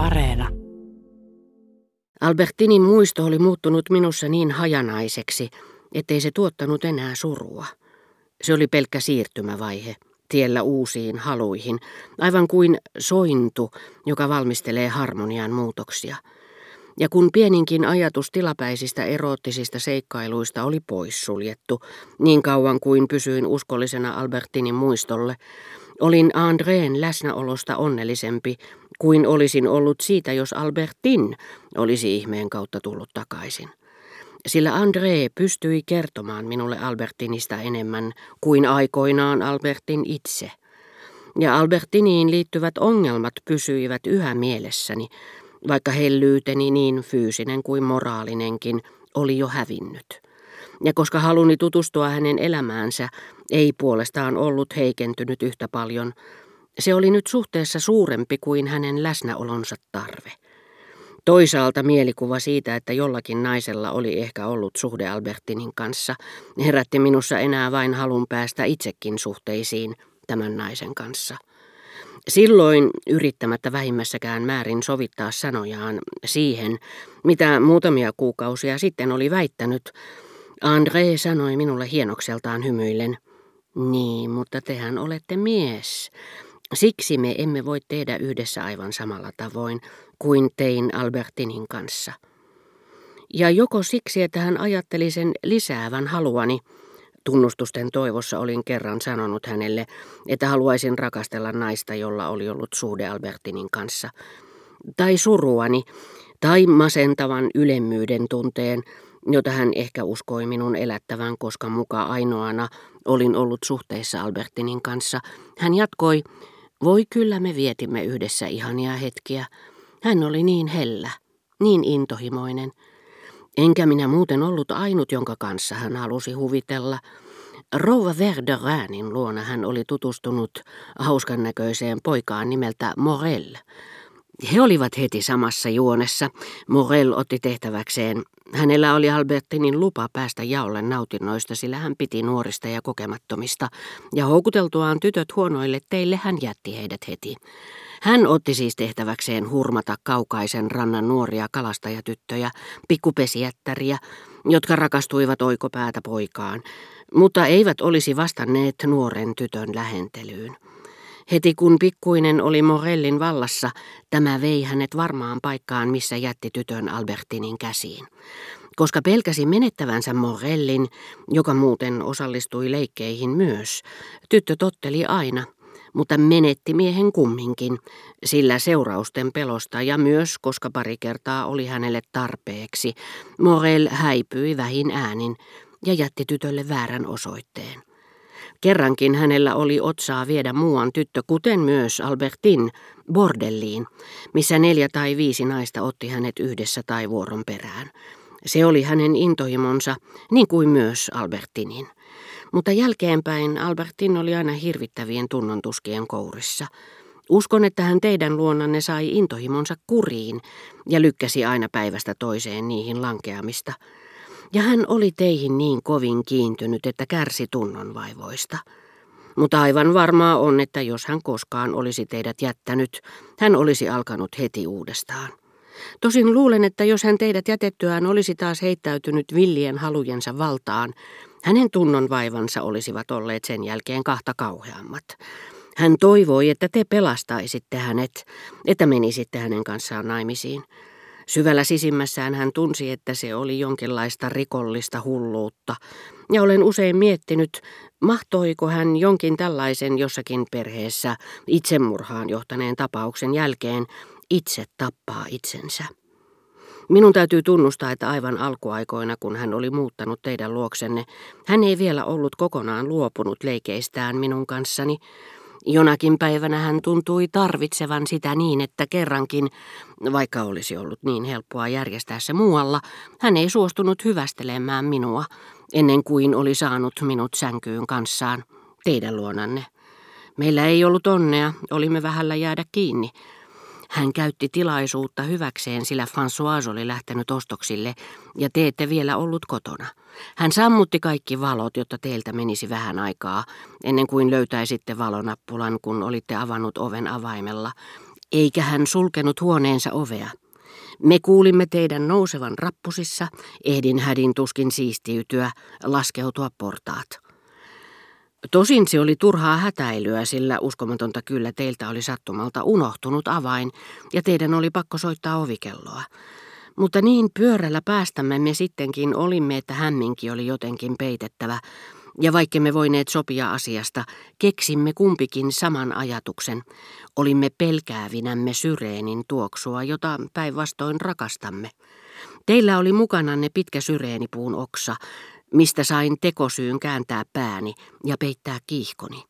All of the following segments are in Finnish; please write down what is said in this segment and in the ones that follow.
Areena. Albertinin muisto oli muuttunut minussa niin hajanaiseksi, ettei se tuottanut enää surua. Se oli pelkkä siirtymävaihe, tiellä uusiin haluihin, aivan kuin sointu, joka valmistelee harmonian muutoksia. Ja kun pieninkin ajatus tilapäisistä eroottisista seikkailuista oli poissuljettu, niin kauan kuin pysyin uskollisena Albertinin muistolle, olin Andreen läsnäolosta onnellisempi kuin olisin ollut siitä, jos Albertin olisi ihmeen kautta tullut takaisin. Sillä André pystyi kertomaan minulle Albertinista enemmän kuin aikoinaan Albertin itse. Ja Albertiniin liittyvät ongelmat pysyivät yhä mielessäni, vaikka hellyyteni niin fyysinen kuin moraalinenkin oli jo hävinnyt. Ja koska haluni tutustua hänen elämäänsä ei puolestaan ollut heikentynyt yhtä paljon, se oli nyt suhteessa suurempi kuin hänen läsnäolonsa tarve. Toisaalta mielikuva siitä, että jollakin naisella oli ehkä ollut suhde Albertinin kanssa, herätti minussa enää vain halun päästä itsekin suhteisiin tämän naisen kanssa. Silloin yrittämättä vähimmässäkään määrin sovittaa sanojaan siihen, mitä muutamia kuukausia sitten oli väittänyt, André sanoi minulle hienokseltaan hymyillen, niin, mutta tehän olette mies. Siksi me emme voi tehdä yhdessä aivan samalla tavoin kuin tein Albertinin kanssa. Ja joko siksi, että hän ajatteli sen lisäävän haluani, tunnustusten toivossa olin kerran sanonut hänelle, että haluaisin rakastella naista, jolla oli ollut suhde Albertinin kanssa, tai suruani, tai masentavan ylemmyyden tunteen, jota hän ehkä uskoi minun elättävän, koska muka ainoana olin ollut suhteissa Albertinin kanssa. Hän jatkoi, voi kyllä me vietimme yhdessä ihania hetkiä. Hän oli niin hellä, niin intohimoinen. Enkä minä muuten ollut ainut, jonka kanssa hän halusi huvitella. Rouva Verderäänin luona hän oli tutustunut hauskan näköiseen poikaan nimeltä Morel. He olivat heti samassa juonessa. Morel otti tehtäväkseen. Hänellä oli Albertinin lupa päästä jaolle nautinnoista, sillä hän piti nuorista ja kokemattomista, ja houkuteltuaan tytöt huonoille teille hän jätti heidät heti. Hän otti siis tehtäväkseen hurmata kaukaisen rannan nuoria kalastajatyttöjä, pikkupesijättäriä, jotka rakastuivat oikopäätä poikaan, mutta eivät olisi vastanneet nuoren tytön lähentelyyn. Heti kun pikkuinen oli Morellin vallassa, tämä vei hänet varmaan paikkaan, missä jätti tytön Albertinin käsiin. Koska pelkäsi menettävänsä Morellin, joka muuten osallistui leikkeihin myös, tyttö totteli aina, mutta menetti miehen kumminkin, sillä seurausten pelosta ja myös, koska pari kertaa oli hänelle tarpeeksi, Morel häipyi vähin äänin ja jätti tytölle väärän osoitteen. Kerrankin hänellä oli otsaa viedä muuan tyttö, kuten myös Albertin, bordelliin, missä neljä tai viisi naista otti hänet yhdessä tai vuoron perään. Se oli hänen intohimonsa, niin kuin myös Albertinin. Mutta jälkeenpäin Albertin oli aina hirvittävien tunnontuskien kourissa. Uskon, että hän teidän luonnanne sai intohimonsa kuriin ja lykkäsi aina päivästä toiseen niihin lankeamista – ja hän oli teihin niin kovin kiintynyt, että kärsi tunnonvaivoista. Mutta aivan varmaa on, että jos hän koskaan olisi teidät jättänyt, hän olisi alkanut heti uudestaan. Tosin luulen, että jos hän teidät jätettyään olisi taas heittäytynyt villien halujensa valtaan, hänen tunnonvaivansa olisivat olleet sen jälkeen kahta kauheammat. Hän toivoi, että te pelastaisitte hänet, että menisitte hänen kanssaan naimisiin. Syvällä sisimmässään hän tunsi, että se oli jonkinlaista rikollista hulluutta, ja olen usein miettinyt, mahtoiko hän jonkin tällaisen jossakin perheessä itsemurhaan johtaneen tapauksen jälkeen itse tappaa itsensä. Minun täytyy tunnustaa, että aivan alkuaikoina, kun hän oli muuttanut teidän luoksenne, hän ei vielä ollut kokonaan luopunut leikeistään minun kanssani, Jonakin päivänä hän tuntui tarvitsevan sitä niin, että kerrankin, vaikka olisi ollut niin helppoa järjestää se muualla, hän ei suostunut hyvästelemään minua, ennen kuin oli saanut minut sänkyyn kanssaan, teidän luonanne. Meillä ei ollut onnea, olimme vähällä jäädä kiinni. Hän käytti tilaisuutta hyväkseen, sillä François oli lähtenyt ostoksille ja te ette vielä ollut kotona. Hän sammutti kaikki valot, jotta teiltä menisi vähän aikaa, ennen kuin löytäisitte valonappulan, kun olitte avannut oven avaimella. Eikä hän sulkenut huoneensa ovea. Me kuulimme teidän nousevan rappusissa, ehdin hädin tuskin siistiytyä, laskeutua portaat. Tosin se oli turhaa hätäilyä, sillä uskomatonta kyllä teiltä oli sattumalta unohtunut avain ja teidän oli pakko soittaa ovikelloa. Mutta niin pyörällä päästämme me sittenkin olimme, että hämminki oli jotenkin peitettävä, ja vaikka me voineet sopia asiasta, keksimme kumpikin saman ajatuksen. Olimme pelkäävinämme syreenin tuoksua, jota päinvastoin rakastamme. Teillä oli mukananne pitkä syreenipuun oksa, mistä sain tekosyyn kääntää pääni ja peittää kiihkoni.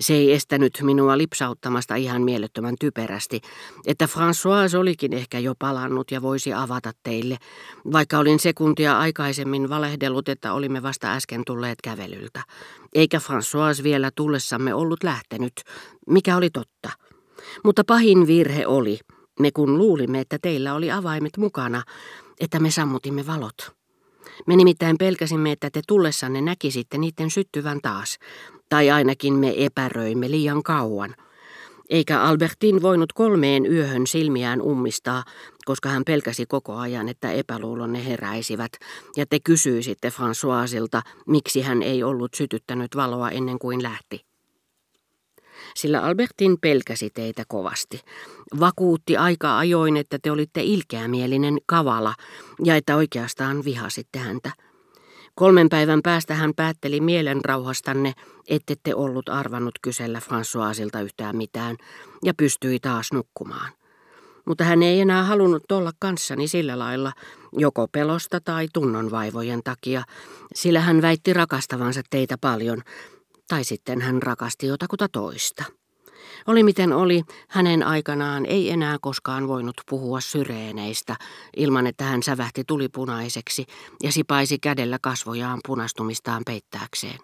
Se ei estänyt minua lipsauttamasta ihan mielettömän typerästi, että François olikin ehkä jo palannut ja voisi avata teille, vaikka olin sekuntia aikaisemmin valehdellut, että olimme vasta äsken tulleet kävelyltä. Eikä François vielä tullessamme ollut lähtenyt, mikä oli totta. Mutta pahin virhe oli, me kun luulimme, että teillä oli avaimet mukana, että me sammutimme valot. Me nimittäin pelkäsimme, että te tullessanne näkisitte niiden syttyvän taas, tai ainakin me epäröimme liian kauan. Eikä Albertin voinut kolmeen yöhön silmiään ummistaa, koska hän pelkäsi koko ajan, että epäluulonne heräisivät, ja te kysyisitte Françoisilta, miksi hän ei ollut sytyttänyt valoa ennen kuin lähti sillä Albertin pelkäsi teitä kovasti. Vakuutti aika ajoin, että te olitte ilkeämielinen kavala ja että oikeastaan vihasitte häntä. Kolmen päivän päästä hän päätteli mielenrauhastanne, ette te ollut arvannut kysellä Françoisilta yhtään mitään, ja pystyi taas nukkumaan. Mutta hän ei enää halunnut olla kanssani sillä lailla, joko pelosta tai tunnonvaivojen takia, sillä hän väitti rakastavansa teitä paljon, tai sitten hän rakasti jotakuta toista. Oli miten oli, hänen aikanaan ei enää koskaan voinut puhua syreeneistä, ilman että hän sävähti tulipunaiseksi ja sipaisi kädellä kasvojaan punastumistaan peittääkseen.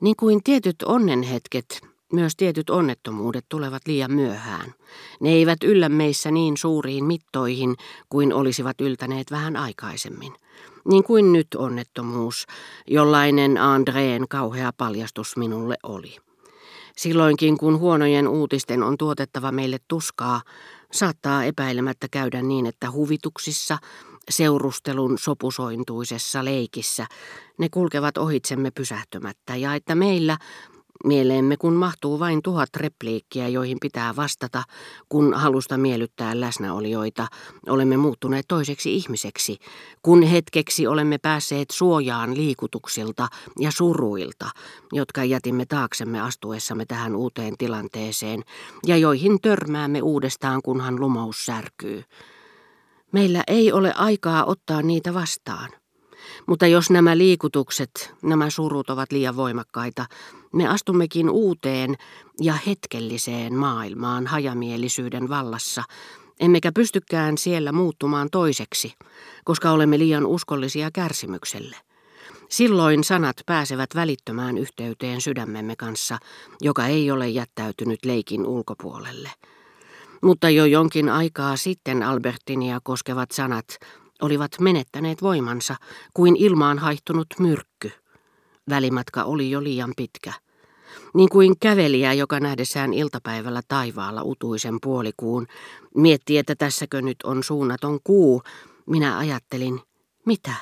Niin kuin tietyt onnenhetket, myös tietyt onnettomuudet tulevat liian myöhään. Ne eivät yllä meissä niin suuriin mittoihin kuin olisivat yltäneet vähän aikaisemmin. Niin kuin nyt onnettomuus, jollainen Andreen kauhea paljastus minulle oli. Silloinkin kun huonojen uutisten on tuotettava meille tuskaa, saattaa epäilemättä käydä niin, että huvituksissa, seurustelun sopusointuisessa leikissä ne kulkevat ohitsemme pysähtymättä ja että meillä Mieleemme kun mahtuu vain tuhat repliikkiä, joihin pitää vastata, kun halusta miellyttää läsnäolijoita, olemme muuttuneet toiseksi ihmiseksi, kun hetkeksi olemme päässeet suojaan liikutuksilta ja suruilta, jotka jätimme taaksemme astuessamme tähän uuteen tilanteeseen, ja joihin törmäämme uudestaan, kunhan lumous särkyy. Meillä ei ole aikaa ottaa niitä vastaan. Mutta jos nämä liikutukset, nämä surut ovat liian voimakkaita, me astummekin uuteen ja hetkelliseen maailmaan hajamielisyyden vallassa, emmekä pystykään siellä muuttumaan toiseksi, koska olemme liian uskollisia kärsimykselle. Silloin sanat pääsevät välittömään yhteyteen sydämemme kanssa, joka ei ole jättäytynyt leikin ulkopuolelle. Mutta jo jonkin aikaa sitten Albertinia koskevat sanat olivat menettäneet voimansa kuin ilmaan haihtunut myrkky. Välimatka oli jo liian pitkä. Niin kuin kävelijä, joka nähdessään iltapäivällä taivaalla utuisen puolikuun, mietti, että tässäkö nyt on suunnaton kuu, minä ajattelin, mitä?